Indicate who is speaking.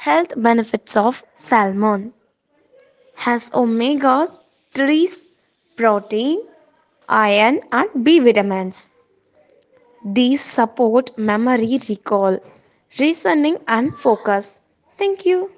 Speaker 1: Health benefits of salmon has omega 3s, protein, iron, and B vitamins. These support memory recall, reasoning, and focus. Thank you.